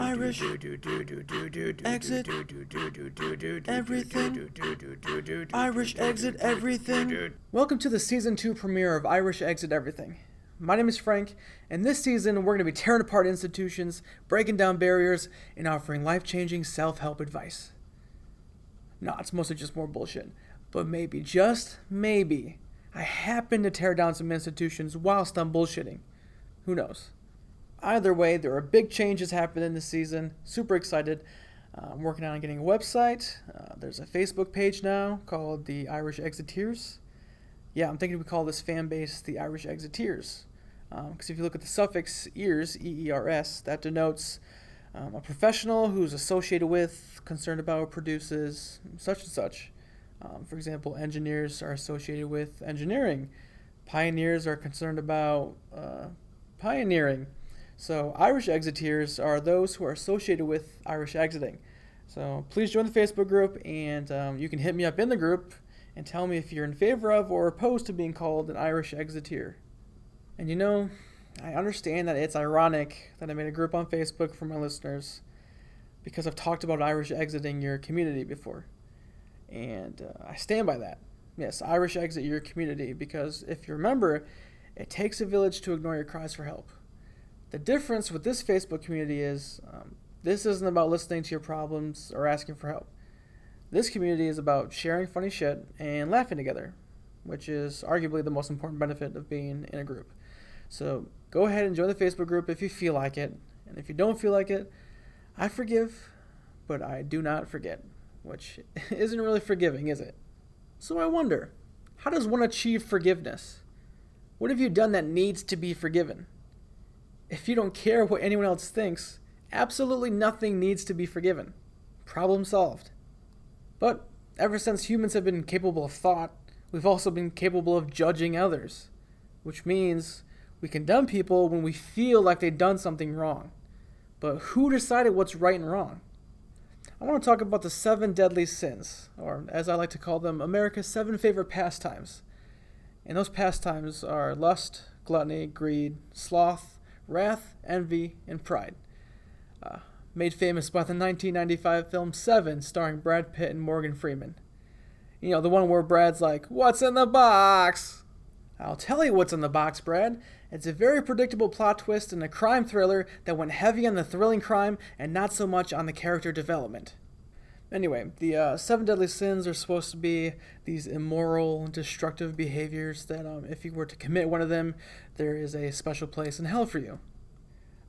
Irish exit everything. Irish exit everything. Welcome to the season two premiere of Irish Exit Everything. My name is Frank, and this season we're going to be tearing apart institutions, breaking down barriers, and offering life changing self help advice. No, it's mostly just more bullshit. But maybe, just maybe, I happen to tear down some institutions whilst I'm bullshitting. Who knows? Either way, there are big changes happening this season. Super excited. Uh, I'm working on getting a website. Uh, there's a Facebook page now called the Irish Exiteers. Yeah, I'm thinking we call this fan base the Irish Exiteers. Because um, if you look at the suffix ears, E E R S, that denotes um, a professional who's associated with, concerned about, produces such and such. Um, for example, engineers are associated with engineering. Pioneers are concerned about uh, pioneering. So, Irish exiteers are those who are associated with Irish exiting. So, please join the Facebook group, and um, you can hit me up in the group and tell me if you're in favor of or opposed to being called an Irish exiteer. And you know, I understand that it's ironic that I made a group on Facebook for my listeners because I've talked about Irish exiting your community before. And uh, I stand by that. Yes, Irish exit your community because if you remember, it takes a village to ignore your cries for help. The difference with this Facebook community is um, this isn't about listening to your problems or asking for help. This community is about sharing funny shit and laughing together, which is arguably the most important benefit of being in a group. So go ahead and join the Facebook group if you feel like it. And if you don't feel like it, I forgive, but I do not forget, which isn't really forgiving, is it? So I wonder, how does one achieve forgiveness? What have you done that needs to be forgiven? If you don't care what anyone else thinks, absolutely nothing needs to be forgiven. Problem solved. But ever since humans have been capable of thought, we've also been capable of judging others, which means we condemn people when we feel like they've done something wrong. But who decided what's right and wrong? I want to talk about the seven deadly sins, or as I like to call them, America's seven favorite pastimes. And those pastimes are lust, gluttony, greed, sloth, wrath, envy, and pride. Uh, made famous by the 1995 film Seven, starring Brad Pitt and Morgan Freeman. You know, the one where Brad's like, What's in the box? I'll tell you what's in the box, Brad. It's a very predictable plot twist in a crime thriller that went heavy on the thrilling crime and not so much on the character development. Anyway, the uh, seven deadly sins are supposed to be these immoral, destructive behaviors that, um, if you were to commit one of them, there is a special place in hell for you.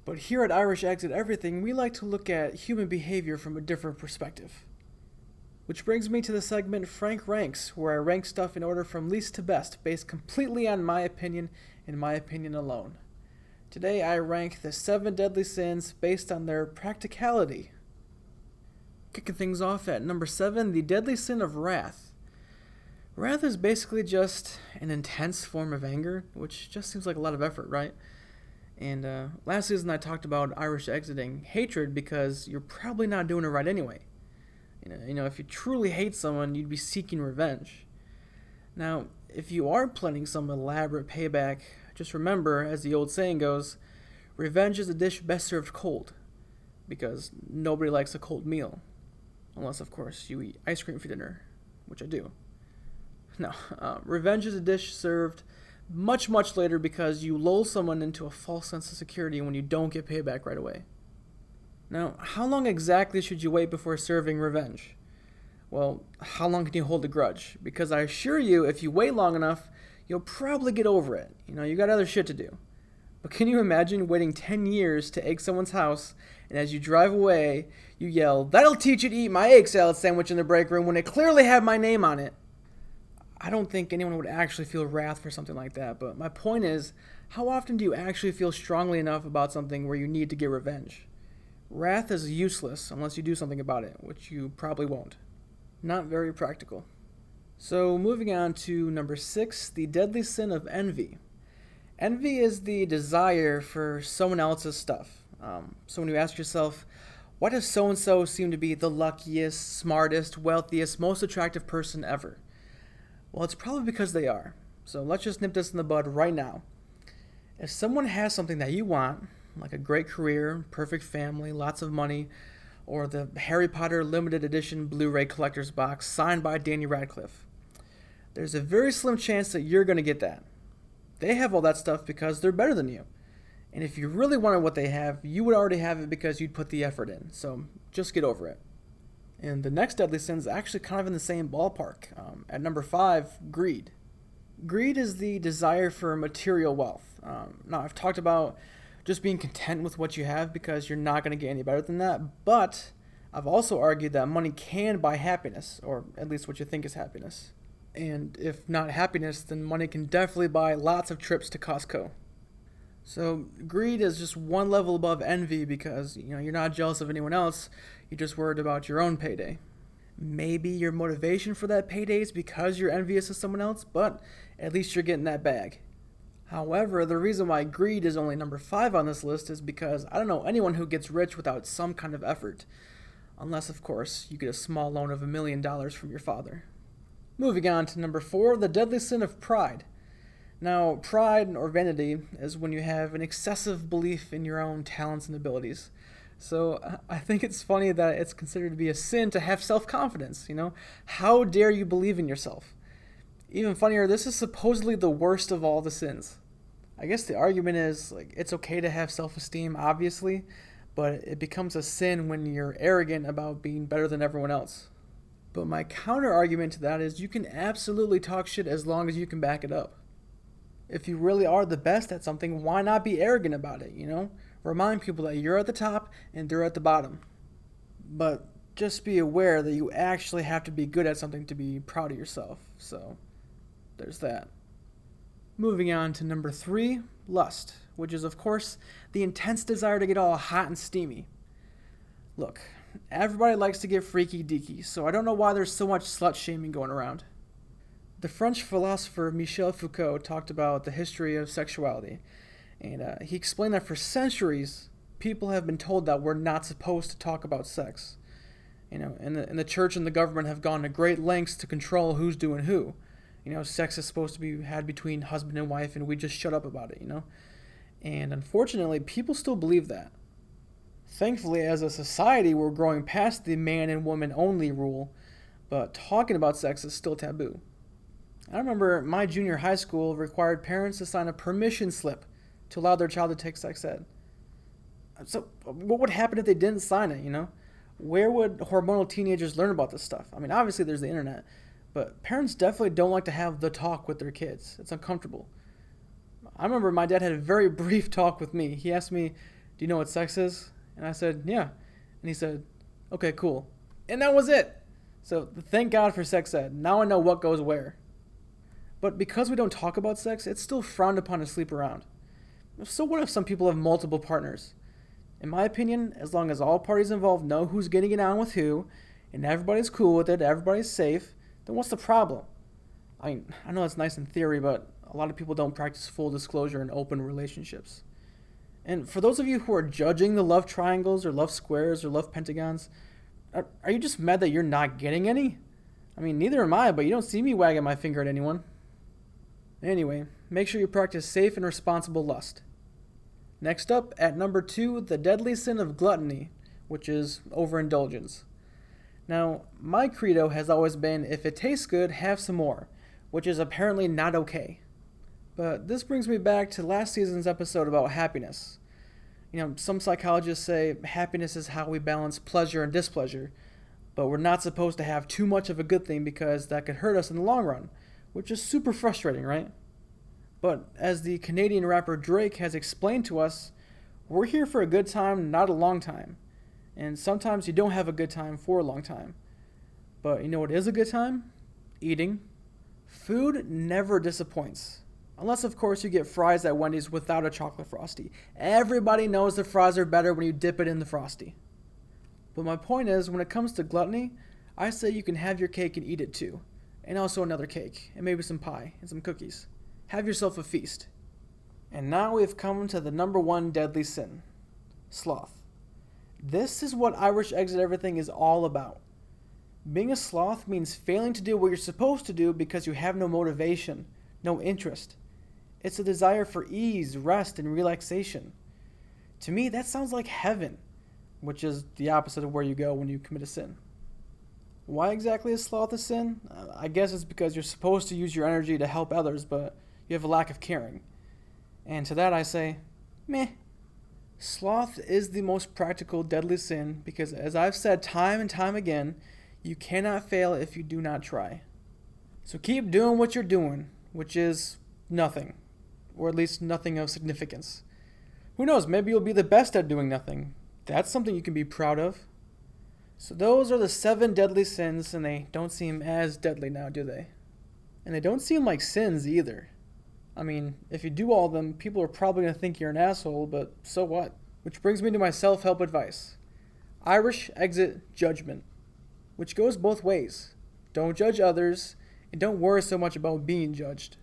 But here at Irish Exit Everything, we like to look at human behavior from a different perspective. Which brings me to the segment Frank Ranks, where I rank stuff in order from least to best, based completely on my opinion and my opinion alone. Today I rank the seven deadly sins based on their practicality Kicking things off at number seven, the deadly sin of wrath. Wrath is basically just an intense form of anger, which just seems like a lot of effort, right? And uh, last season I talked about Irish exiting hatred because you're probably not doing it right anyway. You know, you know, if you truly hate someone, you'd be seeking revenge. Now, if you are planning some elaborate payback, just remember, as the old saying goes, revenge is a dish best served cold, because nobody likes a cold meal. Unless, of course, you eat ice cream for dinner, which I do. No, uh, revenge is a dish served much, much later because you lull someone into a false sense of security when you don't get payback right away. Now, how long exactly should you wait before serving revenge? Well, how long can you hold a grudge? Because I assure you, if you wait long enough, you'll probably get over it. You know, you got other shit to do. But can you imagine waiting 10 years to egg someone's house, and as you drive away, you yell, That'll teach you to eat my egg salad sandwich in the break room when it clearly had my name on it? I don't think anyone would actually feel wrath for something like that, but my point is, how often do you actually feel strongly enough about something where you need to get revenge? Wrath is useless unless you do something about it, which you probably won't. Not very practical. So, moving on to number six, the deadly sin of envy. Envy is the desire for someone else's stuff. Um, so when you ask yourself, why does so and so seem to be the luckiest, smartest, wealthiest, most attractive person ever? Well, it's probably because they are. So let's just nip this in the bud right now. If someone has something that you want, like a great career, perfect family, lots of money, or the Harry Potter limited edition Blu ray collector's box signed by Danny Radcliffe, there's a very slim chance that you're going to get that. They have all that stuff because they're better than you. And if you really wanted what they have, you would already have it because you'd put the effort in. So just get over it. And the next deadly sin is actually kind of in the same ballpark. Um, at number five, greed. Greed is the desire for material wealth. Um, now, I've talked about just being content with what you have because you're not going to get any better than that, but I've also argued that money can buy happiness, or at least what you think is happiness. And if not happiness, then money can definitely buy lots of trips to Costco. So greed is just one level above envy because you know you're not jealous of anyone else, you're just worried about your own payday. Maybe your motivation for that payday is because you're envious of someone else, but at least you're getting that bag. However, the reason why greed is only number 5 on this list is because I don't know anyone who gets rich without some kind of effort. Unless, of course, you get a small loan of a million dollars from your father. Moving on to number 4, the deadly sin of pride. Now, pride or vanity is when you have an excessive belief in your own talents and abilities. So I think it's funny that it's considered to be a sin to have self confidence. You know, how dare you believe in yourself? Even funnier, this is supposedly the worst of all the sins. I guess the argument is like it's okay to have self esteem, obviously, but it becomes a sin when you're arrogant about being better than everyone else. But my counter argument to that is you can absolutely talk shit as long as you can back it up. If you really are the best at something, why not be arrogant about it, you know? Remind people that you're at the top and they're at the bottom. But just be aware that you actually have to be good at something to be proud of yourself. So, there's that. Moving on to number three, lust, which is, of course, the intense desire to get all hot and steamy. Look, everybody likes to get freaky deaky, so I don't know why there's so much slut shaming going around. The French philosopher Michel Foucault talked about the history of sexuality, and uh, he explained that for centuries, people have been told that we're not supposed to talk about sex. You know, and the, and the church and the government have gone to great lengths to control who's doing who. You know, sex is supposed to be had between husband and wife, and we just shut up about it, you know? And unfortunately, people still believe that. Thankfully, as a society, we're growing past the man and woman only rule, but talking about sex is still taboo. I remember my junior high school required parents to sign a permission slip to allow their child to take sex ed. So, what would happen if they didn't sign it, you know? Where would hormonal teenagers learn about this stuff? I mean, obviously there's the internet, but parents definitely don't like to have the talk with their kids. It's uncomfortable. I remember my dad had a very brief talk with me. He asked me, Do you know what sex is? And I said, Yeah. And he said, Okay, cool. And that was it. So thank God for sex ed. Now I know what goes where. But because we don't talk about sex, it's still frowned upon to sleep around. So, what if some people have multiple partners? In my opinion, as long as all parties involved know who's getting it on with who, and everybody's cool with it, everybody's safe, then what's the problem? I mean, I know that's nice in theory, but a lot of people don't practice full disclosure in open relationships. And for those of you who are judging the love triangles or love squares or love pentagons, are, are you just mad that you're not getting any? I mean, neither am I, but you don't see me wagging my finger at anyone. Anyway, make sure you practice safe and responsible lust. Next up, at number two, the deadly sin of gluttony, which is overindulgence. Now, my credo has always been if it tastes good, have some more, which is apparently not okay. But this brings me back to last season's episode about happiness. You know, some psychologists say happiness is how we balance pleasure and displeasure, but we're not supposed to have too much of a good thing because that could hurt us in the long run which is super frustrating, right? But as the Canadian rapper Drake has explained to us, we're here for a good time, not a long time. And sometimes you don't have a good time for a long time. But you know what is a good time? Eating. Food never disappoints. Unless, of course, you get fries at Wendy's without a chocolate frosty. Everybody knows the fries are better when you dip it in the frosty. But my point is, when it comes to gluttony, I say you can have your cake and eat it too and also another cake, and maybe some pie and some cookies. Have yourself a feast. And now we have come to the number one deadly sin sloth. This is what Irish Exit Everything is all about. Being a sloth means failing to do what you're supposed to do because you have no motivation, no interest. It's a desire for ease, rest, and relaxation. To me, that sounds like heaven, which is the opposite of where you go when you commit a sin. Why exactly is sloth a sin? Uh, I guess it's because you're supposed to use your energy to help others, but you have a lack of caring. And to that I say, meh. Sloth is the most practical deadly sin because, as I've said time and time again, you cannot fail if you do not try. So keep doing what you're doing, which is nothing, or at least nothing of significance. Who knows, maybe you'll be the best at doing nothing. That's something you can be proud of. So, those are the seven deadly sins, and they don't seem as deadly now, do they? And they don't seem like sins either. I mean, if you do all them, people are probably going to think you're an asshole, but so what? Which brings me to my self help advice Irish exit judgment, which goes both ways. Don't judge others, and don't worry so much about being judged.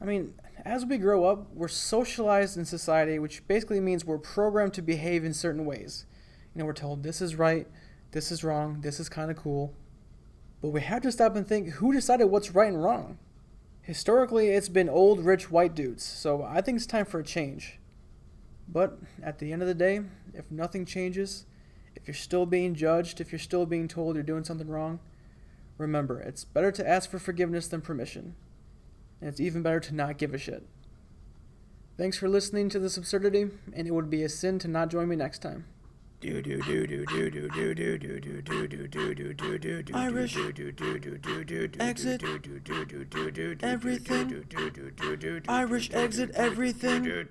I mean, as we grow up, we're socialized in society, which basically means we're programmed to behave in certain ways. You know, we're told this is right, this is wrong, this is kind of cool. But we have to stop and think who decided what's right and wrong? Historically, it's been old, rich, white dudes, so I think it's time for a change. But at the end of the day, if nothing changes, if you're still being judged, if you're still being told you're doing something wrong, remember, it's better to ask for forgiveness than permission. And it's even better to not give a shit. Thanks for listening to this absurdity, and it would be a sin to not join me next time. Irish exit everything. Irish exit everything.